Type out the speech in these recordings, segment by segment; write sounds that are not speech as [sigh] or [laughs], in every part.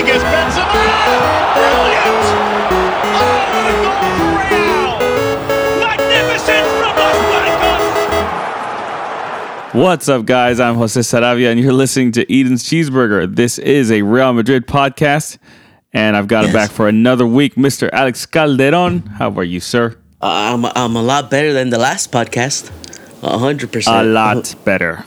Rodriguez, Benzema! Brilliant! Oh, what a goal for Real! Magnificent from Los Blancos! What's up, guys? I'm Jose Saravia, and you're listening to Eden's Cheeseburger. This is a Real Madrid podcast, and I've got it back for another week. Mr. Alex Calderon, how are you, sir? Uh, I'm I'm a lot better than the last podcast. A hundred A lot better.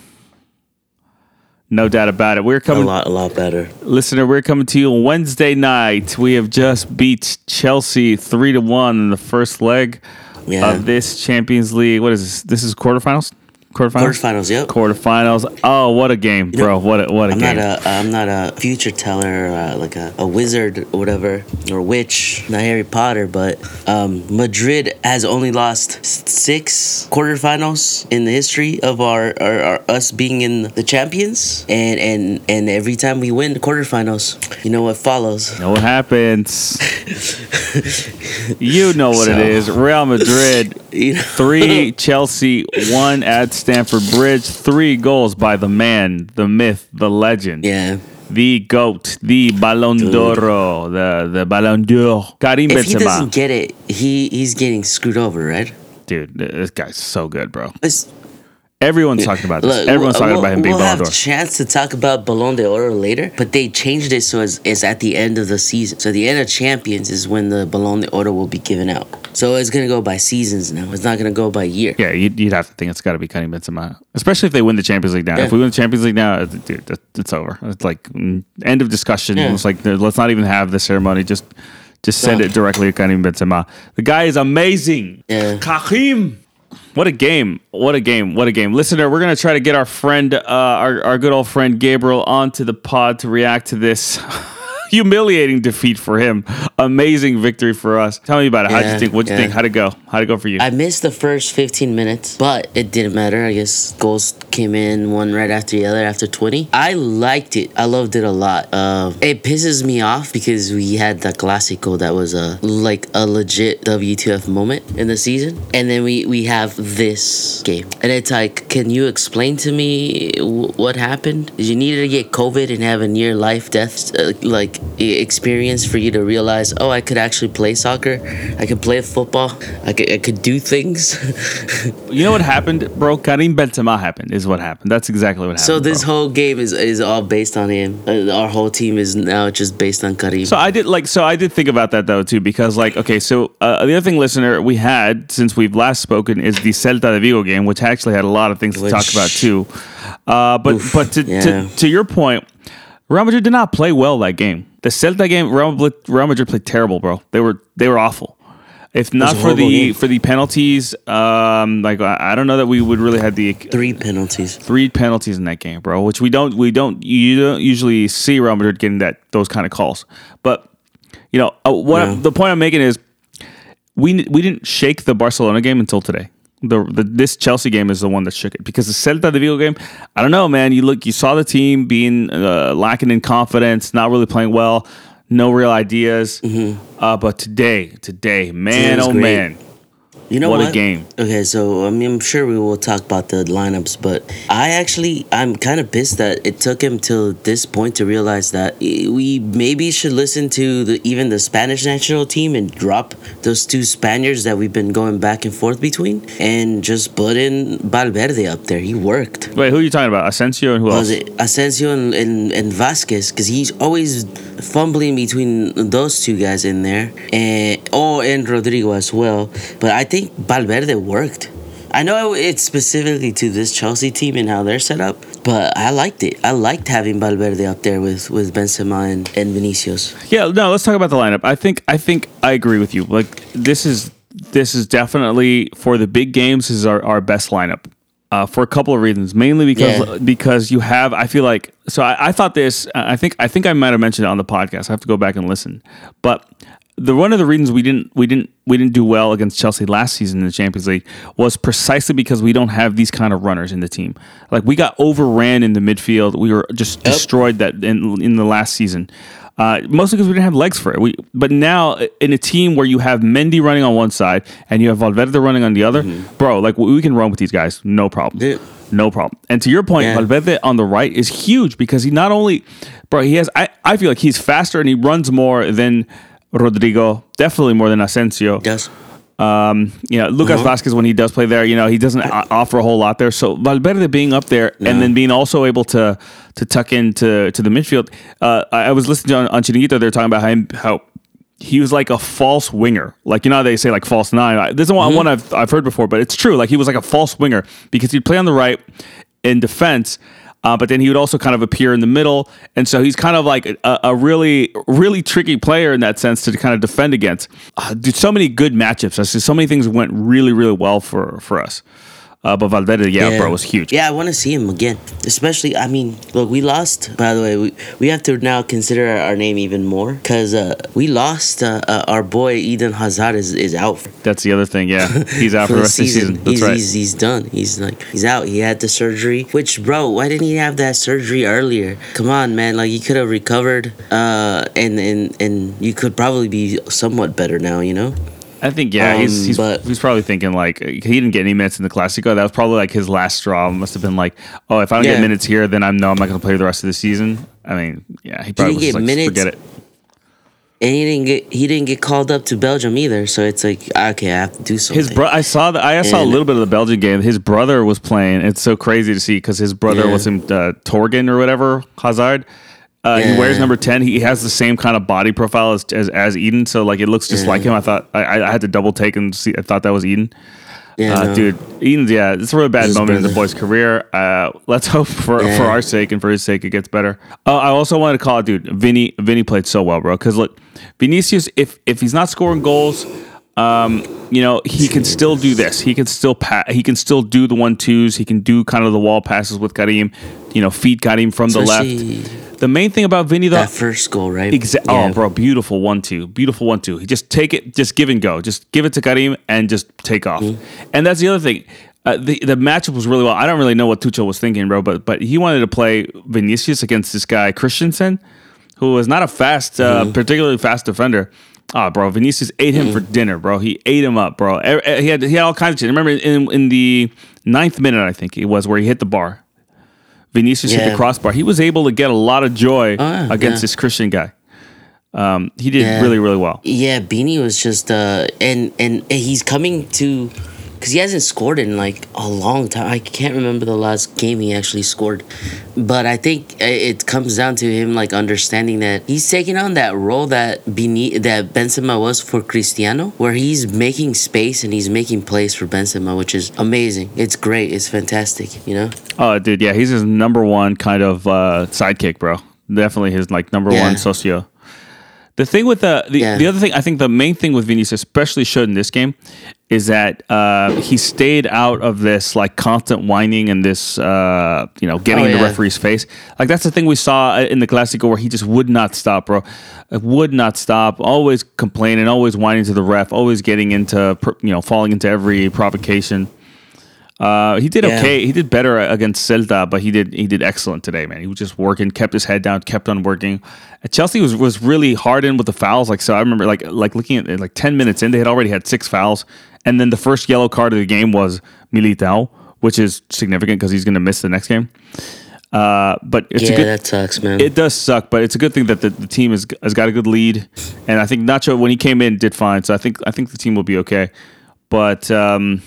No doubt about it. We're coming A lot, a lot better. listener. We're coming to you Wednesday night. We have just beat Chelsea three to one in the first leg Yeah. of this Champions League. What is this? This is quarterfinals. Quarterfinals. Quarterfinals. Yep. Quarterfinals. Oh, what a game, bro! What a, what a I'm game. not a I'm not a future teller, uh, like a, a wizard or whatever, or witch, not Harry Potter, but um, Madrid has only lost six quarterfinals in the history of our, our, our us being in the champions, and and and every time we win the quarterfinals, you know what follows? know what happens. [laughs] you know what So- it is. Real Madrid [laughs] You know? three, [laughs] Chelsea one at Stamford Bridge. Three goals by the man, the myth, the legend, Yeah. the goat, the Ballon d'Oro, the the Ballon d'Or, Karim If he doesn't get it, he he's getting screwed over, right? Dude, this guy's so good, bro. It's, Everyone's talking about this. Look, Everyone's we'll- talking about him being We'll Ballon have a chance to talk about Ballon d'Or later, but they changed it so it's, it's at the end of the season. So the end of Champions is when the Ballon d'Or will be given out. So it's gonna go by seasons now. It's not gonna go by year. Yeah, you'd, you'd have to think it's got to be Karim Benzema, especially if they win the Champions League now. If we win the Champions League now, dude, it's over. It's like mm, end of discussion. Yeah. It's like let's not even have the ceremony. Just just send it directly to Karim Benzema. The guy is amazing. Yeah. Karim. What a game! What a game! What a game! Listener, we're gonna try to get our friend, uh, our our good old friend Gabriel, onto the pod to react to this [laughs] humiliating defeat for him. Amazing victory for us. Tell me about it. How'd you think? What'd you yeah. think? How'd it go? How'd it go for you? I missed the first 15 minutes, but it didn't matter. I guess goals came in one right after the other after 20. I liked it. I loved it a lot. Uh, it pisses me off because we had the Clásico that was a like a legit WTF moment in the season, and then we we have this game, and it's like, can you explain to me w- what happened? Did you need to get COVID and have a near life death uh, like experience for you to realize, oh, I could actually play soccer, I could play football, I could I could do things. [laughs] You know what happened, bro? Karim Benzema happened. Is what happened. That's exactly what happened. so this bro. whole game is is all based on him. Uh, our whole team is now just based on Karim. So I did like so I did think about that though too because like okay so uh, the other thing listener we had since we've last spoken is the Celta de Vigo game which actually had a lot of things to talk about too. Uh, but but to, yeah. to to your point, Real Madrid did not play well that game. The Celta game, Real Madrid, Real Madrid played terrible, bro. They were they were awful. If not for the game. for the penalties, um, like I, I don't know that we would really had the Three penalties. three penalties in that game, bro. Which we don't we don't you don't usually see Real Madrid getting that those kind of calls. But you know uh, what Yeah. the point I'm making is we we didn't shake the Barcelona game until today. The, the this Chelsea game is the one that shook it because the Celta de Vigo game. I don't know, man. You look, you saw the team being uh, lacking in confidence, not really playing well, no real ideas. Uh, but today, today, man, Mm-hmm. oh great. man, You know What what? a game. Okay, so I mean, I'm sure we will talk about the lineups, but I actually I'm kind of pissed that it took him till this point to realize that we maybe should listen to the even the Spanish national team and drop those two Spaniards that we've been going back and forth between, and just put in Valverde up there. He worked. wait, who are you talking about? Asensio and who else? Was it Asensio and, and, and Vázquez? Because he's always fumbling between those two guys in there, and oh, and Rodrygo as well. But I think Valverde worked. I know it's specifically to this Chelsea team and how they're set up, but I liked it. I liked having Valverde up there with with Benzema and, and Vinicius. Yeah, no, let's talk about the lineup. I think I think I agree with you. Like this is this is definitely for the big games is our, our best lineup. Uh, for a couple of reasons, mainly because Yeah. because you have. I feel like so. I, I thought this. I think I think I might have mentioned it on the podcast. I have to go back and listen. But the one of the reasons we didn't we didn't we didn't do well against Chelsea last season in the Champions League was precisely because we don't have these kind of runners in the team. Like we got overran in the midfield. We were just destroyed that in in the last season. Uh, mostly because we didn't have legs for it. We, but now in a team where you have Mendy running on one side and you have Valverde running on the other, bro, like we can run with these guys, no problem. Yeah. No problem. And to your point, Yeah. Valverde on the right is huge because he not only bro. He has. I, I feel like he's faster and he runs more than Rodrygo. Definitely more than Asensio. Yes. Um, you know, Lucas Uh-huh. Vázquez when he does play there, you know, he doesn't offer a whole lot there. So Valverde being up there and then being also able to to tuck into to the midfield. Uh, I, I was listening to on, on they're talking about how, him- how he was like a false winger. Like you know how they say like false nine. I- This is one, one I've I've heard before, but it's true. Like he was like a false winger because he'd play on the right in defense. Uh, but then he would also kind of appear in the middle, and so he's kind of like a, a really, really tricky player in that sense to kind of defend against. Uh, dude, so many good matchups. I see so many things went really, really well for for us. Uh, but Valverde, yeah, bro, was huge. Yeah, I want to see him again. Especially, I mean, look, we lost. By the way, we, we have to now consider our, our name even more because uh, we lost. Uh, uh, our boy Eden Hazard is, is out for, That's the other thing. Yeah, [laughs] he's out for the rest of the season. That's he's, right. he's he's done. He's like he's out. He had the surgery. Which, bro, why didn't he have that surgery earlier? Come on, man. Like he could have recovered. Uh, and and and you could probably be somewhat better now. You know. I think yeah, he's Um, he's, but- he's probably thinking like he didn't get any minutes in the Clasico. That was probably like his last straw. Must have been like, oh, if I don't Yeah. get minutes here, then I'm no, I'm not going to play the rest of the season. I mean, yeah, he probably didn't was get like, minutes. forget it. And he didn't get he didn't get called up to Belgium either. So it's like okay, I have to do something. His bro, I saw that. I saw a little bit of the Belgian game. His brother was playing. It's so crazy to see because his brother Yeah. was in uh, Thorgan or whatever Hazard. Uh, He wears number ten. He has the same kind of body profile as as, as Eden. So like it looks just Yeah. like him. I thought I, I had to double take and see. I thought that was Eden. Yeah, uh, no. dude, Eden's yeah, it's a really bad His moment in the boy's career. Uh, let's [laughs] hope for Yeah. for our sake and for his sake it gets better. Uh, I also wanted to call it, dude. Vinny, Vinny played so well, bro. Because look, Vinicius, if if he's not scoring goals, um, you know, he can still do this. He can still pa- He can still do the one twos. He can do kind of the wall passes with Karim. You know, feed Karim from the Especially left. The main thing about Vinny though, that first goal, right? Exa- Yeah. Oh, bro, beautiful one two, beautiful one two. Just take it, just give and go, just give it to Karim and just take off. Mm-hmm. And that's the other thing. Uh, the the matchup was really well. I don't really know what Tuchel was thinking, bro, but but he wanted to play Vinicius against this guy Christensen, who was not a fast, uh, Mm-hmm. particularly fast defender. Ah, bro, Vinicius ate him for Mm-hmm. dinner, bro. He ate him up, bro. He had he had all kinds of shit. Remember in in the ninth minute, I think it was where he hit the bar. Vinicius hit the crossbar. He was able to get a lot of joy Oh, against yeah. this Christian guy. Um, he did Yeah. really, really well. Yeah, Beanie was just uh and and he's coming to because he hasn't scored in like a long time. I can't remember the last game he actually scored, but I think it comes down to him like understanding that he's taking on that role that Beanie that Benzema was for Cristiano, where he's making space and he's making plays for Benzema, which is amazing. It's great. It's fantastic. You know. Oh, dude, yeah, he's his number one kind of uh, sidekick, bro. Definitely his like number Yeah. one socio. The thing with the the, Yeah. the other thing, I think the main thing with Vinicius, especially showed in this game, is that uh, he stayed out of this like constant whining and this uh, you know getting Oh, in the referee's face. Like that's the thing we saw in the Clasico where he just would not stop, bro. Uh, Would not stop. Always complaining, always whining to the ref, always getting into you know falling into every provocation. Uh, he did Yeah. okay. He did better against Celta, but he did he did excellent today, man. He was just working, kept his head down, kept on working. Uh, Chelsea was was really hard in with the fouls. Like so, I remember like like looking at it, like ten minutes in, they had already had six fouls, and then the first yellow card of the game was Militao, which is significant because he's going to miss the next game. Uh, but it's yeah, a good. that sucks, man. It does suck, but it's a good thing that the, the team has, has got a good lead, and I think Nacho when he came in did fine. So I think I think the team will be okay. But um,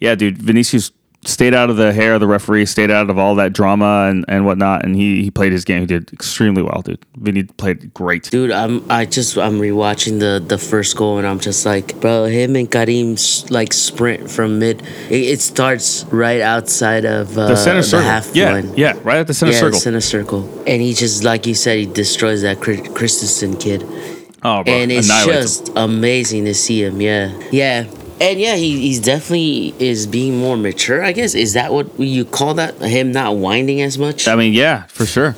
yeah, dude, Vinicius stayed out of the hair of the referee, stayed out of all that drama and, and whatnot, and he, he played his game. He did extremely well, dude. Vinny played great. Dude, I'm I just I'm rewatching the the first goal and I'm just like, bro, him and Karim like sprint from mid. It, it starts right outside of uh, The center circle, half yeah, line. yeah, right at the center yeah, circle. center circle, and he just like you said, he destroys that Christensen kid, oh, bro, and it's annihilates him. just amazing to see him. Yeah, yeah, and yeah, he he's definitely is being more mature. I guess is that what you call that? Him not winding as much. I mean, yeah, for sure,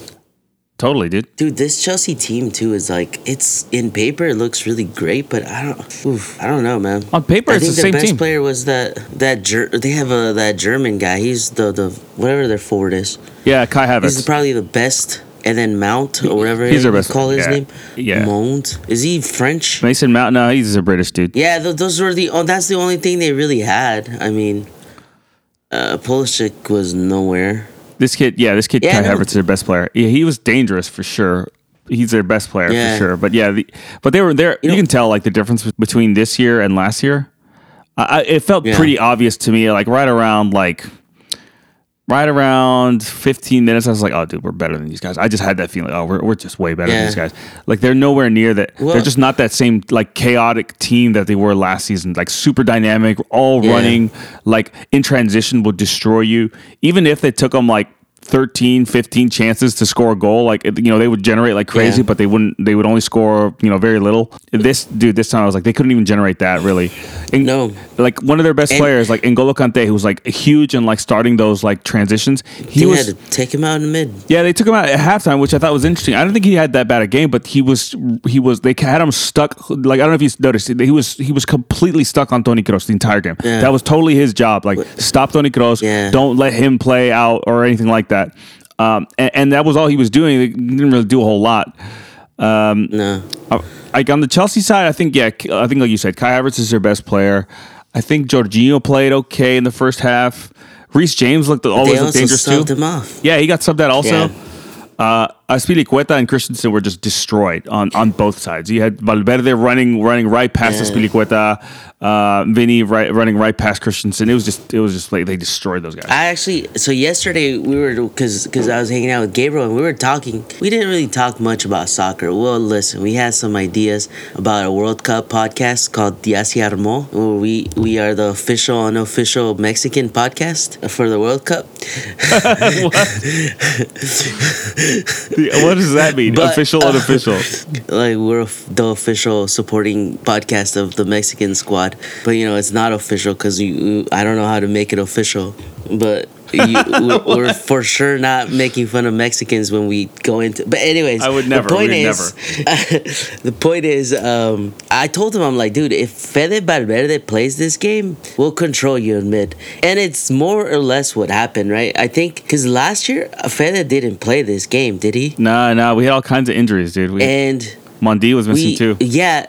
totally, dude. Dude, this Chelsea team too is like it's in paper it looks really great, but I don't, oof, I don't know, man. On paper, I it's think the their same best team. player was that that Ger- they have a that German guy. He's the the whatever their forward is. Yeah, Kai Havertz. He's probably the best. And then Mount or whatever He's you best- call his yeah, name. yeah. Mount. Is he French? Mason Mount, no, he's a British dude. Yeah, th- those were the. Oh, that's the only thing they really had. I mean, uh, Pulisic was nowhere. This kid, yeah, this kid Yeah, Kai know. Havertz is their best player. Yeah, he was dangerous for sure. He's their best player Yeah. for sure. But yeah, the, but they were there. You, know- can tell like the difference between this year and last year. I, I, it felt Yeah. pretty obvious to me. Like right around like right around 15 minutes, I was like, oh, dude, we're better than these guys. I just had that feeling. Oh, we're, we're just way better than these guys. Like they're nowhere near that. Well- they're just not that same like chaotic team that they were last season. Like super dynamic, all Yeah. running, like in transition will destroy you. Even if they took them like 13, 15 chances to score a goal, like you know, they would generate like crazy, Yeah. but they wouldn't. They would only score you know very little. This dude, this time I was like, they couldn't even generate that really. And, No. like one of their best And- players, like N'Golo Kante, who was like huge and like starting those like transitions. He was had to take him out in the mid. yeah, they took him out at halftime, which I thought was interesting. I don't think he had that bad a game, but he was he was they had him stuck. Like I don't know if you noticed, he was he was completely stuck on Toni Kroos the entire game. Yeah. That was totally his job. Like stop Toni Kroos, Yeah. don't let him play out or anything like that. Um, and, and that was all he was doing. He didn't really do a whole lot. No. Uh, Like on the Chelsea side, I think yeah, I think like you said, Kai Havertz is their best player. I think Jorginho played okay in the first half. Reece James looked always looked dangerous too. him off. Yeah, he got subbed out also. Yeah. Uh, Azpilicueta and Christensen were just destroyed on, on both sides. You had Valverde running running right past Yeah. Azpilicueta, uh, Vinny right, running right past Christensen. It was just it was just like they destroyed those guys. I actually so yesterday we were because because I was hanging out with Gabriel and we were talking. We didn't really talk much about soccer. Well, listen, we had some ideas about a World Cup podcast called Dia se Armó, where we we are the official unofficial Mexican podcast for the World Cup. [laughs] [laughs] [laughs] [laughs] what does that mean? But, Official, uh, unofficial. [laughs] like we're the official supporting podcast of the Mexican squad, but you know it's not official because you. I don't know how to make it official, but you, [laughs] we're, for sure not making fun of Mexicans when we go into. But anyways, I would never, The point is, [laughs] the point is, um, I told him I'm like, dude, if Fede Valverde plays this game, we'll control you in mid, and it's more or less what happened, right? I think because last year Fede didn't play this game, did he? Nah, nah, we had all kinds of injuries, dude. We, And Mondi was missing we, too. Yeah.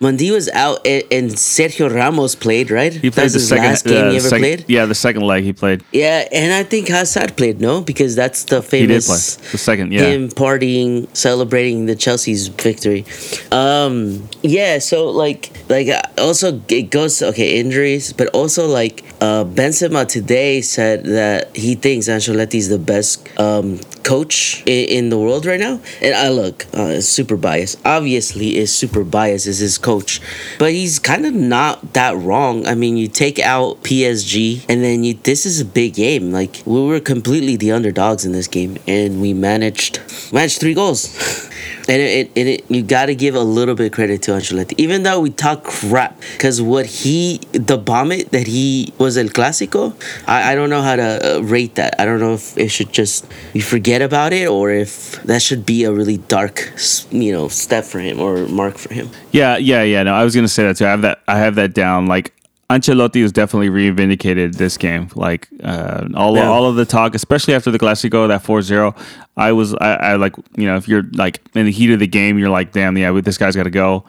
Mondi was out and, Sergio Ramos played, right? He played That's the his second. last game uh, he ever sec- played. Yeah, the second leg he played. Yeah, and I think Hazard played, no? Because that's the He did famous play the second. Yeah, him partying, celebrating the Chelsea's victory. Um, yeah, so like, like uh, also it goes okay injuries, but also like uh, Benzema today said that he thinks Ancelotti is the best um, coach in, in the world right now. And I look, uh, super biased. Obviously, is super biased as his coach, but he's kind of not that wrong. I mean, you take out PSG, and then you this is a big game. Like we were completely the underdogs in this game, and we managed managed three goals. [laughs] And it, it, it you got to give a little bit credit to Ancelotti, even though we talk crap, because what he, the vomit that he was El Clásico, I, I don't know how to uh, rate that. I don't know if it should just we forget about it or if that should be a really dark, you know, step for him or mark for him. yeah, yeah, yeah. No, I was gonna say that too. I have that. I have that down. Like Ancelotti has definitely reivindicated this game. Like uh, all Yeah. all of the talk, especially after the Clasico, that 4-0, I was I, I like you know if you're like in the heat of the game, you're like, damn, yeah, this guy's got to go.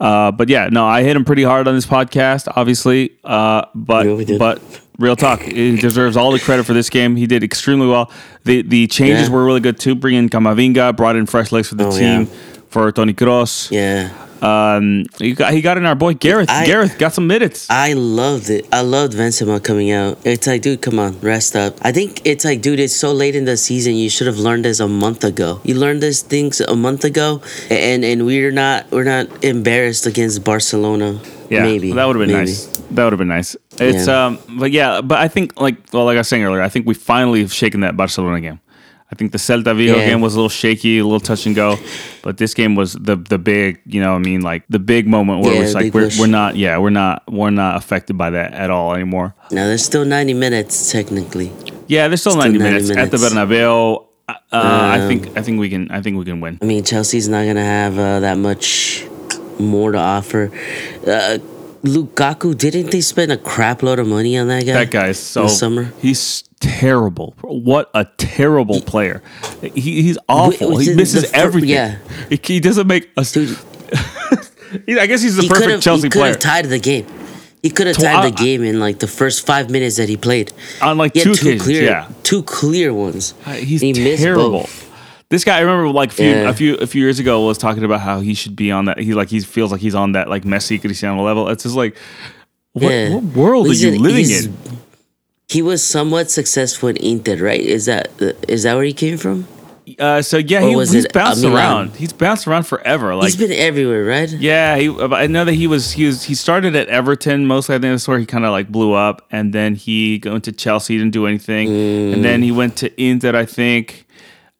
Uh, but yeah, no, I hit him pretty hard on this podcast, obviously. Uh, but did. but real talk, he deserves all the credit for this game. He did extremely well. The the changes Yeah. were really good too. Bringing Camavinga, brought in fresh legs for the Oh, team yeah. for Toni Kroos. Yeah. Um, he got he got in our boy Gareth. I- Gareth got some minutes. I loved it. I loved Benzema coming out. It's like, dude, come on, rest up. I think it's like, dude, it's so late in the season. You should have learned this a month ago. You learned these things a month ago, and and we're not we're not embarrassed against Barcelona. yeah, maybe that would have been maybe. nice. That would have been nice. It's Yeah. um, but yeah, but I think like well, like I was saying earlier, I think we finally have shaken that Barcelona game. I think the Celta Vigo Yeah. game was a little shaky, a little touch and go, but this game was the the big, you know, I mean, like the big moment where Yeah, it's like we're, push. we're not, yeah, we're not we're not affected by that at all anymore. Now there's still 90 minutes technically. Yeah, there's still, Still 90, 90 minutes, at the minutes. Bernabeu. Uh, I Um, think I think we can I think we can win. I mean, Chelsea's not gonna have uh, that much more to offer. Uh, Lukaku, didn't they spend a crap load of money on that guy? That guy is so summer. he's terrible. What a terrible player. He, he's awful. He misses the everything. yeah. He, he doesn't make a. Dude, [laughs] he- I guess he's the he perfect Chelsea he could have tied the game. He could have tied I- the game in like the first five minutes that he played. on like two two occasions. clear, yeah, two clear ones. Uh, he's He terrible. This guy, I remember like a few, Yeah. a few a few years ago was talking about how he should be on that. He like he feels like he's on that like Messi Cristiano level. It's just like, what, Yeah. what world are you living in? He was somewhat successful in Inter, right? Is that is that where he came from? Uh, so yeah, he, was he's it, uh, bounced around. He's bounced around forever. Like He's been everywhere, right? Yeah, he. I know that he was. He was. He started at Everton mostly. I think that's where he kind of like blew up, and then he went to Chelsea. Didn't do anything, and then he went to Inter. I think,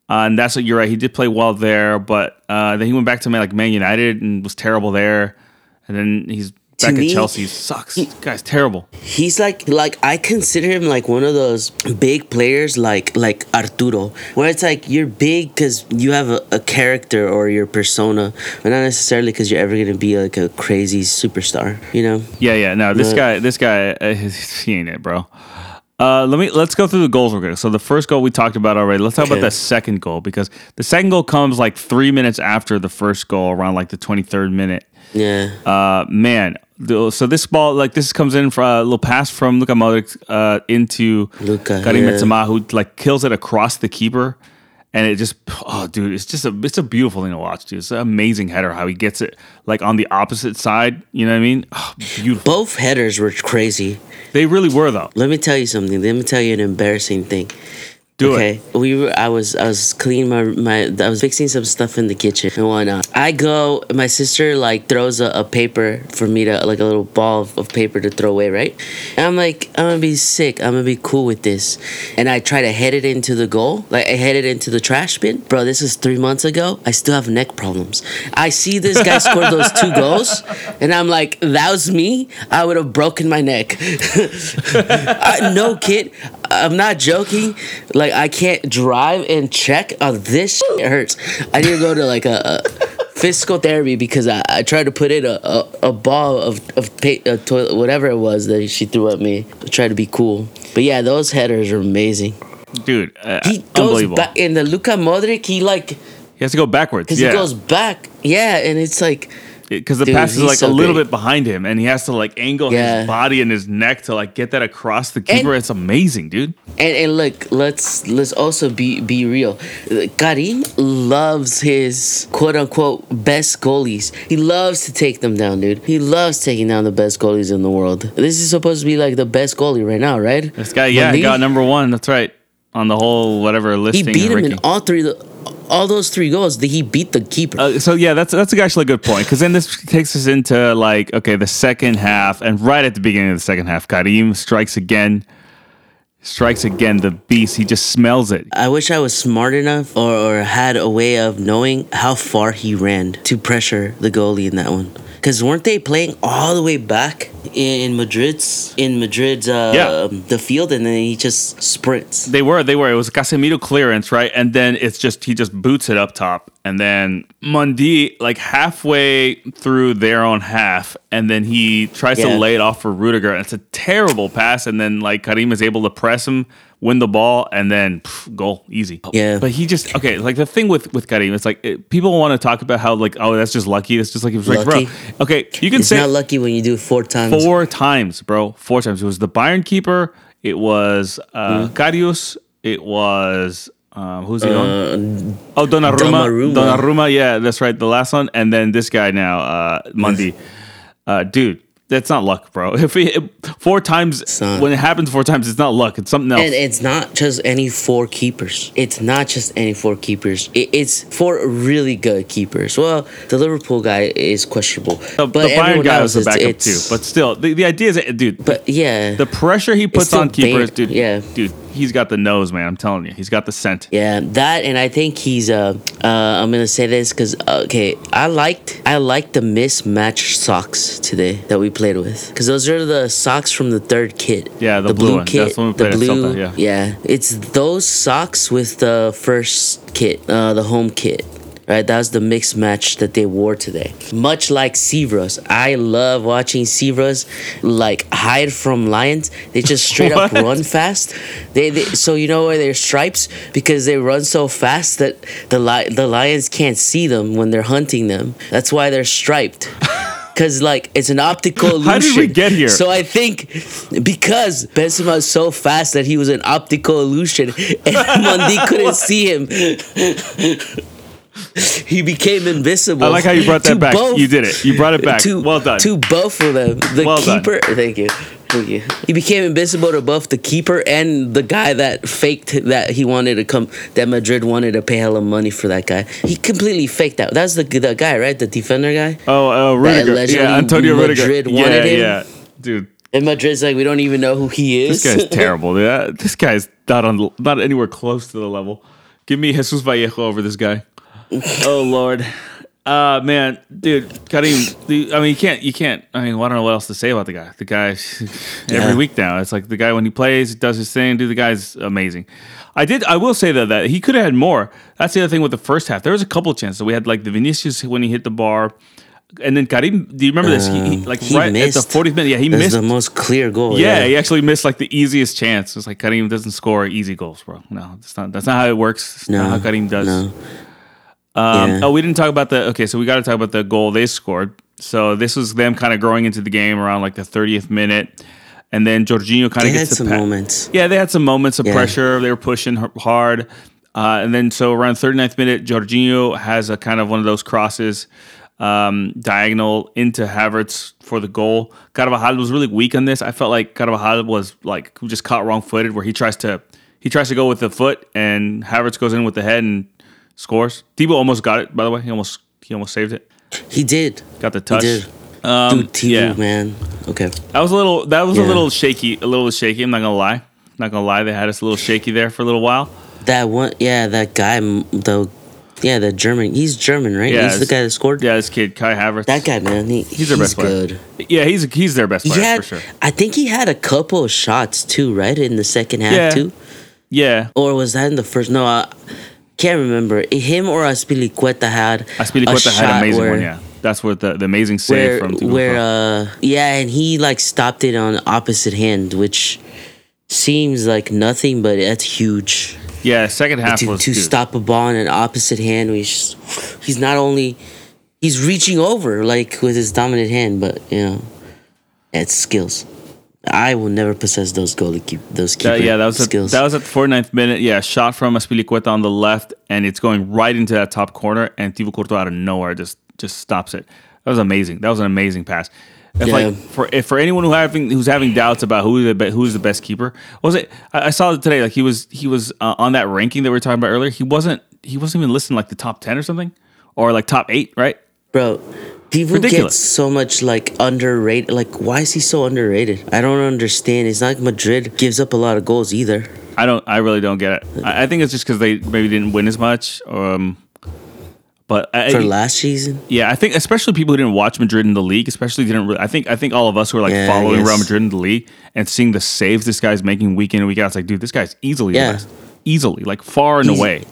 uh, and that's what you're right. He did play well there, but uh, then he went back to like Man United and was terrible there, and then he's back me, at Chelsea. Sucks. This guy's terrible. He's like like I consider him like one of those big players like like Arturo, where it's like you're big because you have a, a character or your persona, but not necessarily because you're ever gonna be like a crazy superstar. You know? Yeah, yeah. No, this But- guy, this guy, uh, he ain't it, bro. Uh, let me let's go through the goals real quick. So the first goal we talked about already. Let's talk about Okay. the second goal because the second goal comes like three minutes after the first goal, around like the twenty third minute. Yeah. Uh, man, so this ball like this comes in for a little pass from Luka Modric uh, into Luka, Karim yeah. Benzema, who like kills it across the keeper, and it just oh dude, it's just a it's a beautiful thing to watch, dude. It's an amazing header how he gets it like on the opposite side. You know what I mean? Oh, beautiful. Both headers were crazy. They really were though. Let me tell you something. Let me tell you an embarrassing thing. Do okay, we were. I was. I was cleaning my my. I was fixing some stuff in the kitchen and whatnot. I go. My sister like throws a, a paper for me to like a little ball of, of paper to throw away, right? And I'm like, I'm gonna be sick. I'm gonna be cool with this. And I try to head it into the goal. Like I head it into the trash bin, bro. This is three months ago. I still have neck problems. I see this guy [laughs] score those two goals, and I'm like, that was me. I would have broken my neck. [laughs] I, no kid. I'm not joking. Like I can't drive and check. Oh, this shit hurts. I need to go to like a, a physical therapy because I, I tried to put in a, a, a ball of of a toilet, whatever it was that she threw at me. try to be cool. But yeah, those headers are amazing. dude. Uh, He goes back in the Luka Modric. He like He has to go backwards. because Yeah, he goes back. Yeah, and it's like because the Dude, pass is like so a little great. bit behind him, and he has to like angle Yeah. his body and his neck to like get that across the keeper. And- it's amazing, dude. And and look, let's let's also be be real. Karim loves his quote unquote best goalies. He loves to take them down, dude. He loves taking down the best goalies in the world. This is supposed to be like the best goalie right now, right? This guy, yeah, he Malik, got number one. That's right on the whole whatever list. He beat him in all three all those three goals. Did he beat the keeper. Uh, so yeah, that's that's actually a good point because then this takes us into like okay, the second half, and right at the beginning of the second half, Karim strikes again, strikes again. The beast, he just smells it. I wish I was smart enough or, or had a way of knowing how far he ran to pressure the goalie in that one. Because weren't they playing all the way back in Madrid's in Madrid's uh, Yeah. the field, and then he just sprints. They were, they were. It was a Casemiro clearance, right? And then it's just he just boots it up top, and then Mundi like halfway through their own half, and then he tries to lay it off for Rudiger. And it's a terrible pass, and then like Karim is able to press him, win the ball, and then pff, goal easy. Yeah. but he just okay. Like the thing with with Karim, it's like it, people want to talk about how like oh that's just lucky. That's just like it's like Lucky? bro. Okay, you can It's say not lucky when you do it four times. four times, bro. Four times. It was the Bayern keeper. It was uh. Karius. It was um, who's he on? Uh, Oh, Donnarumma. Donnarumma. Donnarumma. Yeah, that's right. The last one, and then this guy now, uh, Mundi. Uh, dude, that's not luck, bro. [laughs] If we four times not. when it happens four times, it's not luck. It's something else. and it's not just any four keepers. It's not just any four keepers. It, it's four really good keepers. Well, the Liverpool guy is questionable, the, but the Bayern guy was a backup too. But still, the, the idea is, dude. but yeah, the pressure he puts on keepers, dude. yeah. dude, he's got the nose, man. I'm telling you, he's got the scent. Yeah, that and I think he's uh uh I'm gonna say this because okay I liked I liked the mismatched socks today that we played with because those are the socks from the third kit. Yeah, the blue one. That's the we the blue. Celta, yeah. it's those socks with the first kit, uh, the home kit. Right, that was the mixed match that they wore today. Much like Seavros, I love watching Seavros like hide from lions. They just straight up [laughs] run fast. They, they so you know why they're stripes because they run so fast that the li- the lions can't see them when they're hunting them. That's why they're striped. [laughs] because like it's an optical illusion. How did we get here? So I think because Benzema was so fast that he was an optical illusion, [laughs] and Mondi couldn't see him. [laughs] he became invisible. I like how you brought that back. both- You did it. You brought it back. To, well done. To both of them. The Well done. keeper. Thank you. Thank you. He became invisible to both the keeper and the guy that faked that he wanted to come. That Madrid wanted to pay hella money for that guy. He completely faked that. That's the the guy, right? The defender guy. oh, uh, Rudiger. Yeah, Antonio Rudiger. Madrid yeah, wanted him. yeah, dude. And Madrid's like, we don't even know who he is. This guy's [laughs] terrible. dude. This guy's not on, not anywhere close to the level. Give me Jesus Vallejo over this guy. Oh Lord, uh man, dude, Karim. I mean, you can't, you can't. I mean, I don't know what else to say about the guy. The guy, [laughs] every Yeah. week now, it's like the guy when he plays, does his thing. Dude, the guy's amazing. I did. I will say though that he could have had more. That's the other thing with the first half. There was a couple of chances. We had like the Vinicius when he hit the bar. And then Karim, do you remember this? He, he like Uh, He right at the 40th minute. Yeah, he That's missed the most clear goal. yeah, he actually missed like the easiest chance. It's like Karim doesn't score easy goals, bro. No, that's not that's not how it works. It's not No, how Karim does. no. Um, Yeah. Oh, we didn't talk about the okay. So we got to talk about the goal they scored. So this was them kind of growing into the game around like the 30th minute, and then Jorginho kind of had gets the some pa- moments. Yeah, they had some moments of Yeah. pressure. They were pushing hard, uh, and then so around 39th minute, Jorginho has a kind of one of those crosses um, diagonal into Havertz for the goal. Carvajal was really weak on this. I felt like Carvajal was like just caught wrong footed, where he tries to he tries to go with the foot, and Havertz goes in with the head and scores. Debo almost got it. By the way, he almost he almost saved it. He did. Got the touch. He did. Um, Dude, Thibaut, yeah. man. Okay. That was a little. That was a little shaky. A little shaky. I'm not gonna lie. Not gonna lie. They had us a little shaky there for a little while. That one, yeah, that guy, the, yeah, the German. He's German, right? Yeah, he's the guy that scored. Yeah, this kid Kai Havertz. That guy, man. He, he's their best player. Yeah, he's he's their best player had, for sure. I think he had a couple of shots too, right, in the second half Yeah. too, Yeah, or was that in the first? No, I can't remember. Him or Azpilicueta had a Azpilicueta had an shot amazing where, one. Yeah, that's what the, the amazing save where from Thibaut where uh yeah, and he like stopped it on opposite hand, which seems like nothing, but that's huge. yeah second half to, was to stop a ball in an opposite hand. He's he's not only he's reaching over like with his dominant hand, but you know, it's skills. I will never possess those goalie keep those keeper That- yeah, that was at, skills. that was at the 49th minute. Yeah, shot from Azpilicueta on the left, and it's going right into that top corner, and Thibaut Courtois out of nowhere just just stops it. That was amazing. That was an amazing pass. If Yeah. like for if for anyone who having who's having doubts about who the be- who's the best keeper, was it? I, I saw it today. Like he was he was uh, on that ranking that we were talking about earlier. He wasn't he wasn't even listed like the top ten or something, or like top eight, right? Bro, people Ridiculous. get so much like underrated. Like, why is he so underrated? I don't understand. It's not like Madrid gives up a lot of goals either. I don't. I really don't get it. I, I think it's just because they maybe didn't win as much. Um, but I, For last season, yeah, I think especially people who didn't watch Madrid in the league, especially didn't. Really, I think I think all of us who are like Yeah, following Real. Madrid in the league and seeing the saves this guy's making week in and week out. It's like, dude, this guy's easily Yeah. best. Easily, like far and He's- away.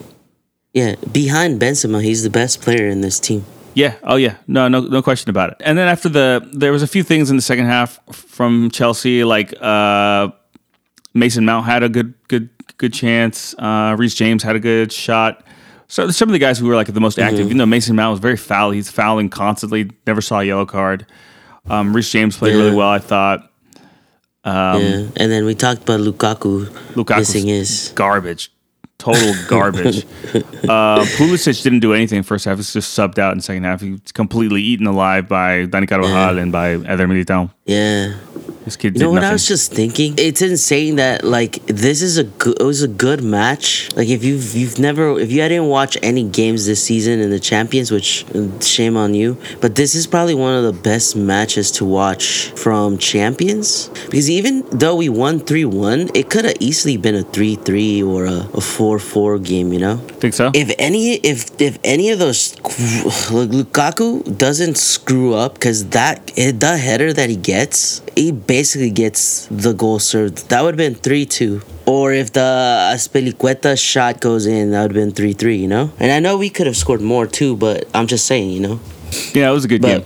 yeah, behind Benzema, he's the best player in this team. Yeah. Oh yeah. No. No. No question about it. And then after the, there was a few things in the second half from Chelsea, like uh, Mason Mount had a good, good, good chance. Uh, Reece James had a good shot. So some of the guys who were like the most active, even though Mason Mount was very foul, he's fouling constantly. Never saw a yellow card. Um, Reece James played really well, I thought. Um, yeah, and then we talked about Lukaku Lukaku missing his. garbage, total [laughs] garbage. [laughs] uh, Pulisic didn't do anything first half. He's just subbed out in second half. He's completely eaten alive by Dani Carvajal and by Eder Militao. Yeah, This kid You know what nothing. I was just thinking? It's insane that like this is a good it was a good match. Like if you've you've never if you didn't watch any games this season in the champions, which shame on you, but this is probably one of the best matches to watch from champions. Because even though we won three one, it could have easily been a three three or a, four four game, you know? Think so? If any if if any of those like [sighs] Lukaku doesn't screw up because that the header that he gets, he basically gets the goal served. That would have been three two. Or if the Azpilicueta shot goes in, that would have been three three. You know. And I know we could have scored more too, but I'm just saying, you know. yeah, it was a good But- game.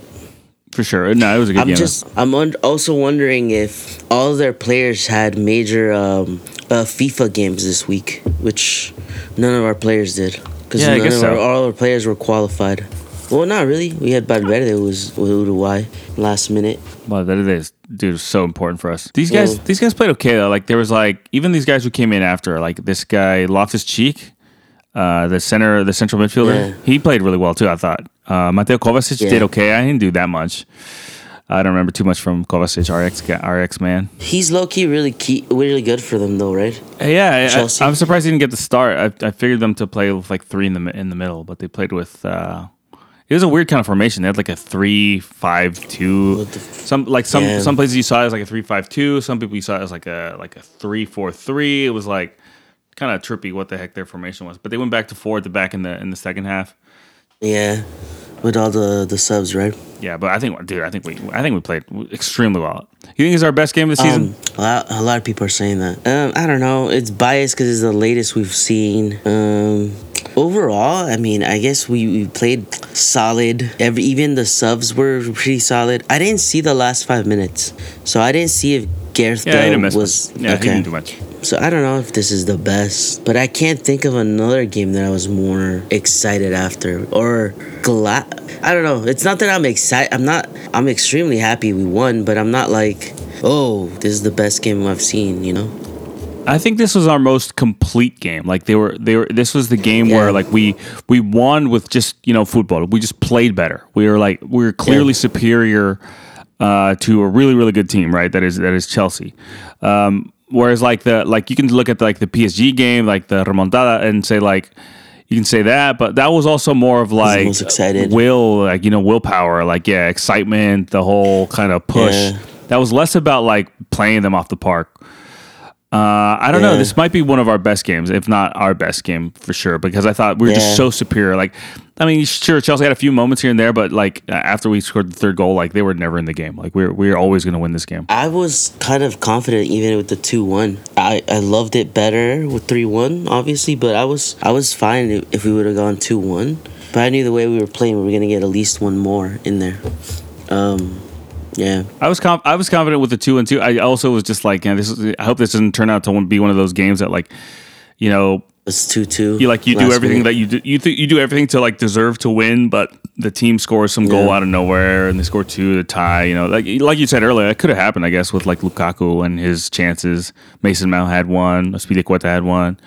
For sure. No, it was a good I'm game. just I'm un- also wondering if all their players had major um, uh, FIFA games this week, which none of our players did. Because Yeah, I none guess of so. our, all our players were qualified. Well, not really. We had Valverde who was with Uruguay last minute. Well, that is dude is so important for us. These guys, Yeah. these guys played okay though. Like there was like even these guys who came in after, like this guy Loftus Cheek, uh, the center, the central midfielder. Yeah. He played really well too. I thought. Uh, Mateo Kovacic Yeah. did okay. I didn't do that much. I don't remember too much from Kovacic, RX, RX man. He's low key really key, really good for them though, right? Uh, Yeah, Chelsea. I, am surprised he didn't get the start. I, I figured them to play with like three in the in the middle, but they played with. Uh, it was a weird kind of formation. They had like a three five two. Some like some Yeah. some places you saw it as like a three five two. Some people you saw it as like a like a three four three. It was like kind of trippy what the heck their formation was. But they went back to four at the back in the in the second half. Yeah, with all the the subs, right? Yeah, but I think dude, I think we I think we played extremely well. You think it's our best game of the season? Um, a, lot, a lot of people are saying that. Um, I don't know. It's biased because it's the latest we've seen. Um, overall, I mean, I guess we, we played solid. Every even the subs were pretty solid. I didn't see the last five minutes, so I didn't see if Gareth yeah, Bale didn't miss was. Yeah, he didn't do much. So I don't know if this is the best, but I can't think of another game that I was more excited after or glad. I don't know. It's not that I'm excited. I'm not. I'm extremely happy we won, but I'm not like, oh, this is the best game I've seen. You know? I think this was our most complete game. Like they were, they were. This was the game Yeah. where like we we won with just you know football. We just played better. We were like we were clearly Yeah. superior uh, to a really really good team. Right. That is that is Chelsea. Um, whereas like the like you can look at like the PSG game, like the remontada, and say like. You can say that, but that was also more of like will, like you know, willpower, like yeah, excitement, the whole kind of push. Yeah. That was less about like playing them off the park. Uh, I don't know. This might be one of our best games, if not our best game for sure, because I thought we were Yeah. just so superior. Like, I mean, sure, Chelsea had a few moments here and there, but like after we scored the third goal, like they were never in the game. Like we are we are always going to win this game. I was kind of confident even with the two one. I, I loved it better with three one, obviously, but I was I was fine if, we would have gone two one. But I knew the way we were playing, we were gonna get at least one more in there. Um, yeah. I was conf- I was confident with the two and two. I also was just like, yeah, this is, I hope this doesn't turn out to be one of those games that like, you know, It's two two. you like you do everything that you do you th- you do everything to like deserve to win, but the team scores some goal out of nowhere and they score two to tie. You know, like like you said earlier, it could have happened, I guess, with like Lukaku and his chances. Mason Mount had one, Spilicueta had one,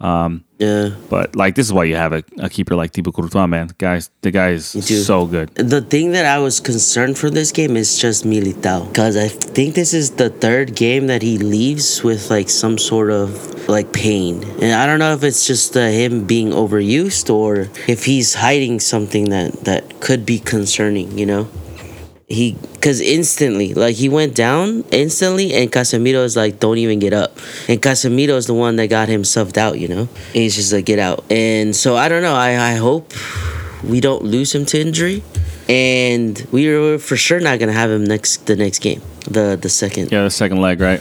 Yeah. but like this is why you have a, a keeper like Thibaut Courtois, man. Guys, the guy is too. so good. The thing that I was concerned for this game is just Militao. Because I think this is the third game that he leaves with like some sort of like pain. And I don't know if it's just uh, him being overused or if he's hiding something that, that could be concerning, you know? He, because instantly, like he went down instantly, and Casemiro is like, don't even get up. And Casemiro is the one that got him subbed out, you know? And he's just like, get out. And so I don't know. I, I hope we don't lose him to injury, and we are for sure not gonna have him next the next game, the the second, Yeah, the second leg, right?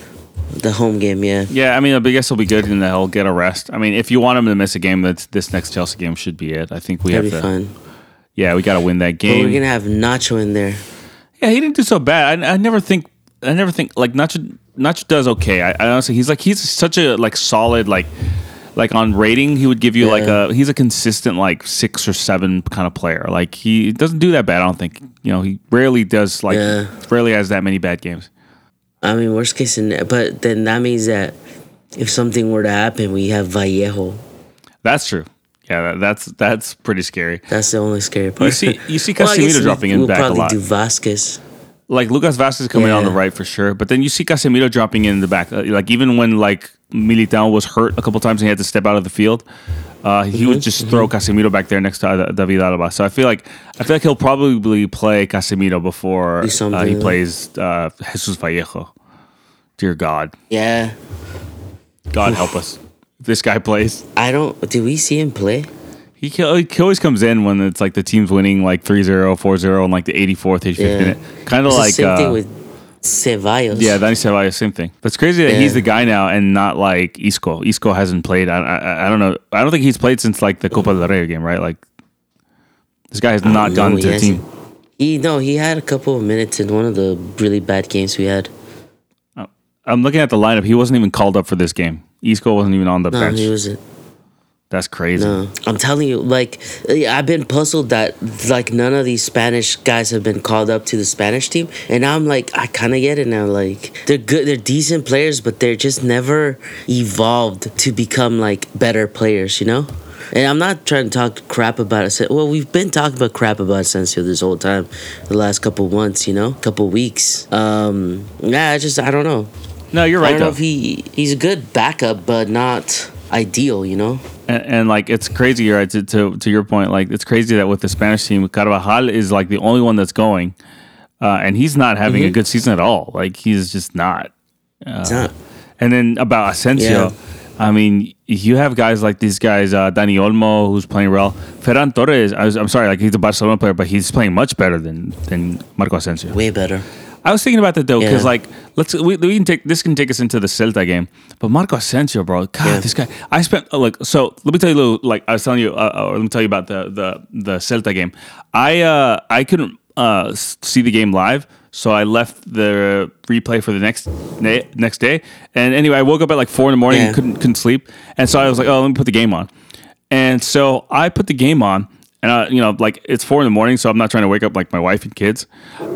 the home game. Yeah, Yeah, I mean, I guess he'll be good and he'll get a rest. I mean, if you want him to miss a game, that's this next Chelsea game should be it. I think we that'd have to. fun. Yeah, we got to win that But game. we're gonna have Nacho in there. Yeah, he didn't do so bad. I, I never think. I never think like Nacho. Nacho does okay. I, I honestly, he's like he's such a like solid like like on rating. He would give you like a. He's a consistent like six or seven kind of player. Like he doesn't do that bad. I don't think. You know, he rarely does like Yeah. rarely has that many bad games. I mean, worst case scenario, but then that means that if something were to happen, we have Vallejo. That's true. Yeah, that, that's that's pretty scary. That's the only scary part. You see, you see [laughs] Well, I guess Casemiro we- dropping in we'll back a probably do Vázquez. like Lucas Vázquez coming on the right for sure, but then you see Casemiro dropping in the back. Uh, Like even when like Militao was hurt a couple times and he had to step out of the field, uh, he Mm-hmm, would just throw Casemiro back there next to uh, David Alaba. So I feel like I feel like he'll probably play Casemiro before uh, he plays uh, Jesus Vallejo. Dear God, Yeah, God help us. This guy plays. I don't. Do we see him play? He, he always comes in when it's like the team's winning like 3-0, 4-0 in like the 84th, 85th Yeah. minute. Kind of like same uh, thing with Ceballos. Yeah, Dani Ceballos, same thing. That's crazy that he's the guy now and not like Isco. Isco hasn't played. I, I I don't know. I don't think he's played since like the Copa del Rey game, right? Like this guy has not No, gone to the team. He no, he had a couple of minutes in one of the really bad games we had. I'm looking at the lineup. He wasn't even called up for this game. Isco wasn't even on the No, bench. he wasn't. That's crazy. No, I'm telling you, like I've been puzzled that like none of these Spanish guys have been called up to the Spanish team, and now I'm like, I kind of get it now. Like they're good, they're decent players, but they're just never evolved to become like better players, you know. And I'm not trying to talk crap about it. Well, we've been talking about crap about Asensio this whole time, the last couple months, you know, couple weeks. Um, yeah, I just I don't know. No, you're I right don't know though. if he he's a good backup, but not ideal, you know. and, and like it's crazy, right? To, to to your point, like it's crazy that with the Spanish team, Carvajal is like the only one that's going, uh, and he's not having Mm-hmm. a good season at all. Like he's just not. It's not. And then about Asensio, Yeah. I mean, you have guys like these guys, uh, Dani Olmo, who's playing well. Ferran Torres, I I'm sorry, like he's a Barcelona player, but he's playing much better than than Marco Asensio. Way better. I was thinking about that though, because Yeah. like let's we, we can take this can take us into the Celta game, but Marco Asensio, bro, God, Yeah. this guy. I spent uh, like so. Let me tell you a little. Like I was telling you, uh, or let me tell you about the the the Celta game. I uh I couldn't uh see the game live, so I left the replay for the next na- next day. And anyway, I woke up at like four in the morning, Yeah. and couldn't couldn't sleep, and so I was like, oh, let me put the game on. And so I put the game on, and I, you know, like it's four in the morning, so I'm not trying to wake up like my wife and kids.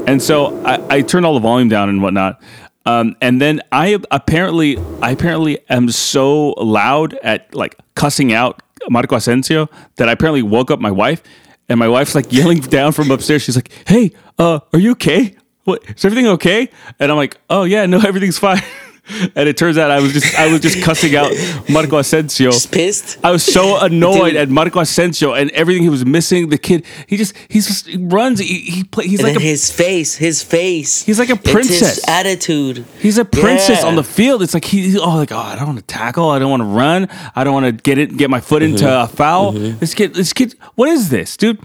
And so I, I turned all the volume down and whatnot. Um, and then I apparently, I apparently am so loud at like cussing out Marco Asensio that I apparently woke up my wife, and my wife's like [laughs] yelling down from upstairs. She's like, "Hey, uh, are you okay? What is everything okay?" And I'm like, "Oh yeah, no, [laughs] everything's fine." And it turns out I was just I was just cussing out [laughs] Marco Asensio. Just pissed. I was so [laughs] annoyed Dude. at Marco Asensio and everything he was missing. The kid, he just he's just he runs. He, he play, He's And like a his face, his face. He's like a princess. attitude. he's a princess Yeah. on the field. It's like he oh like oh I don't want to tackle. I don't want to run. I don't want to get it get my foot into Mm-hmm. a foul. This kid this kid what is this dude?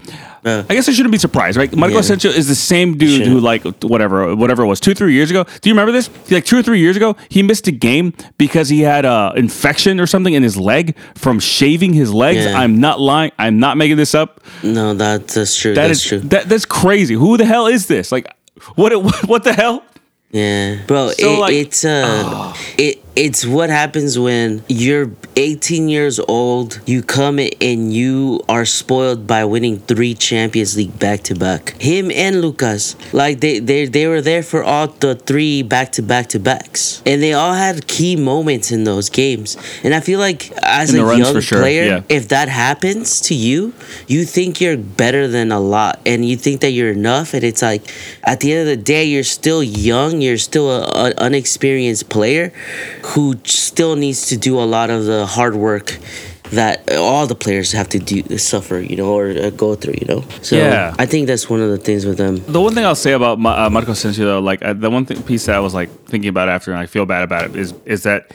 I guess I shouldn't be surprised, right? Marco Yeah. Asensio is the same dude Shouldn't. who like whatever whatever it was two three years ago. Do you remember this? Like two or three years ago, he missed a game because he had a infection or something in his leg from shaving his legs. Yeah. I'm not lying. I'm not making this up. No, that, that's true. That that's is true. that that's crazy. Who the hell is this? Like, what what, [laughs] what the hell? Yeah, bro. So, it, like- it's uh, [sighs] it it's what happens when you're 18 years old. You come and you are spoiled by winning three Champions League back to back. Him and Lucas, like they they they were there for all the three back to back to backs, and they all had key moments in those games. And I feel like as In a young sure, player, yeah. if that happens to you, you think you're better than a lot and you think that you're enough. And it's like, at the end of the day, you're still young, you're still an unexperienced player who still needs to do a lot of the hard work that all the players have to do suffer you know or uh, go through you know so Yeah. i think that's one of the things with them The one thing I'll say about Ma- uh, Marco Asensio, though, like uh, the one thing, piece that I was like thinking about after, and I feel bad about it, is is that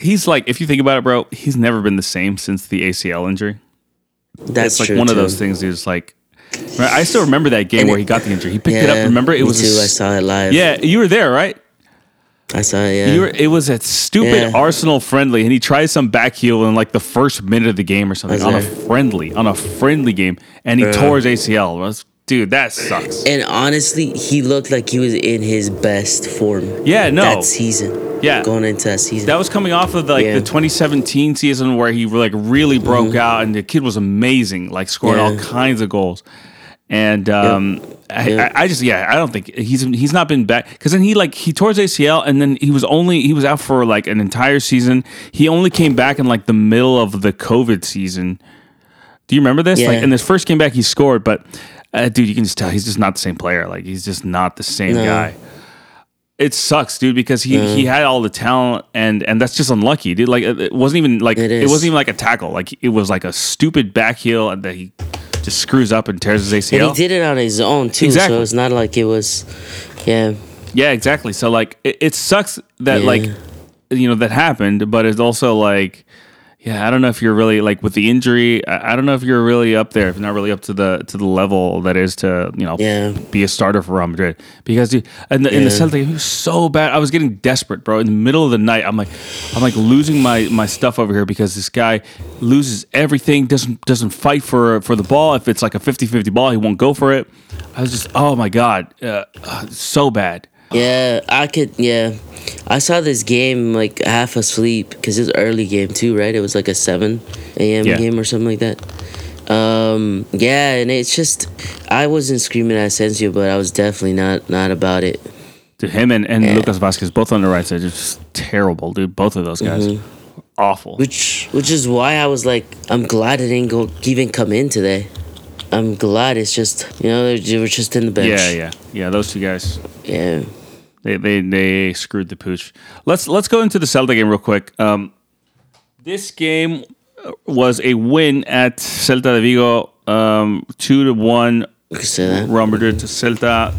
he's like, if you think about it, bro, he's never been the same since the ACL injury. that's It's like true one of those things. Is like, right, I still remember that game And where it- he got the injury. He picked it up. Remember, it was a too. I s- saw it live. Yeah, you were there, right? I saw it. Yeah, You were, it was a stupid Yeah. Arsenal friendly, and he tried some back heel in like the first minute of the game or something on a friendly, on a friendly game, and he tore his ACL. Was- dude, that sucks. and honestly, he looked like he was in his best form. Yeah, no. that season. Yeah. going into that season. That was coming off of like Yeah. the 2017 season where he like really broke out, and the kid was amazing, like scoring all Mm-hmm. Kinds of goals. And um, I, Yep. I, I just yeah, I don't think he's he's not been back because then he like he tore his ACL and then he was only he was out for like an entire season. He only came back in like the middle of the COVID season. Do you remember this? Yeah. Like Yeah. in his first game back, he scored, but uh, dude, you can just tell he's just not the same player. Like he's just not the same No. guy. It sucks, dude, because he, he had all the talent and and that's just unlucky, dude. Like it wasn't even like it, It wasn't even like a tackle. Like it was like a stupid back heel and that he just screws up and tears his ACL. and he did it on his own too. Exactly. So it's not like it was. Yeah, Yeah, exactly. So like it, it sucks that Yeah. like you know that happened, but it's also like yeah, I don't know if you're really like with the injury. I, I don't know if you're really up there. If you're not really up to the to the level that is to you know Yeah. be a starter for Real Madrid because dude, in the, in the Yeah. Celta game, he was so bad. I was getting desperate, bro. In the middle of the night, I'm like I'm like losing my my stuff over here because this guy loses everything. Doesn't doesn't fight for for the ball. If it's like a 50-50 ball, he won't go for it. I was just oh my god, uh, so bad. Yeah, I could. Yeah, I saw this game like half asleep because it's early game too, right? It was like a seven a.m. Yeah. game or something like that. Um, yeah, and it's just I wasn't screaming at Asensio, but I was definitely not not about it. To him and, and Yeah. Lucas Vázquez both on the right side, just terrible, dude. Both of those guys, Mm-hmm. awful. Which which is why I was like, I'm glad it didn't go even come in today. I'm glad it's just you know they were just in the bench. Yeah, yeah, yeah. Those two guys, yeah. they they they screwed the pooch. Let's let's go into the Celta game real quick. Um, this game was a win at Celta de Vigo, um, two to one. We say that. Real Madrid to Celta.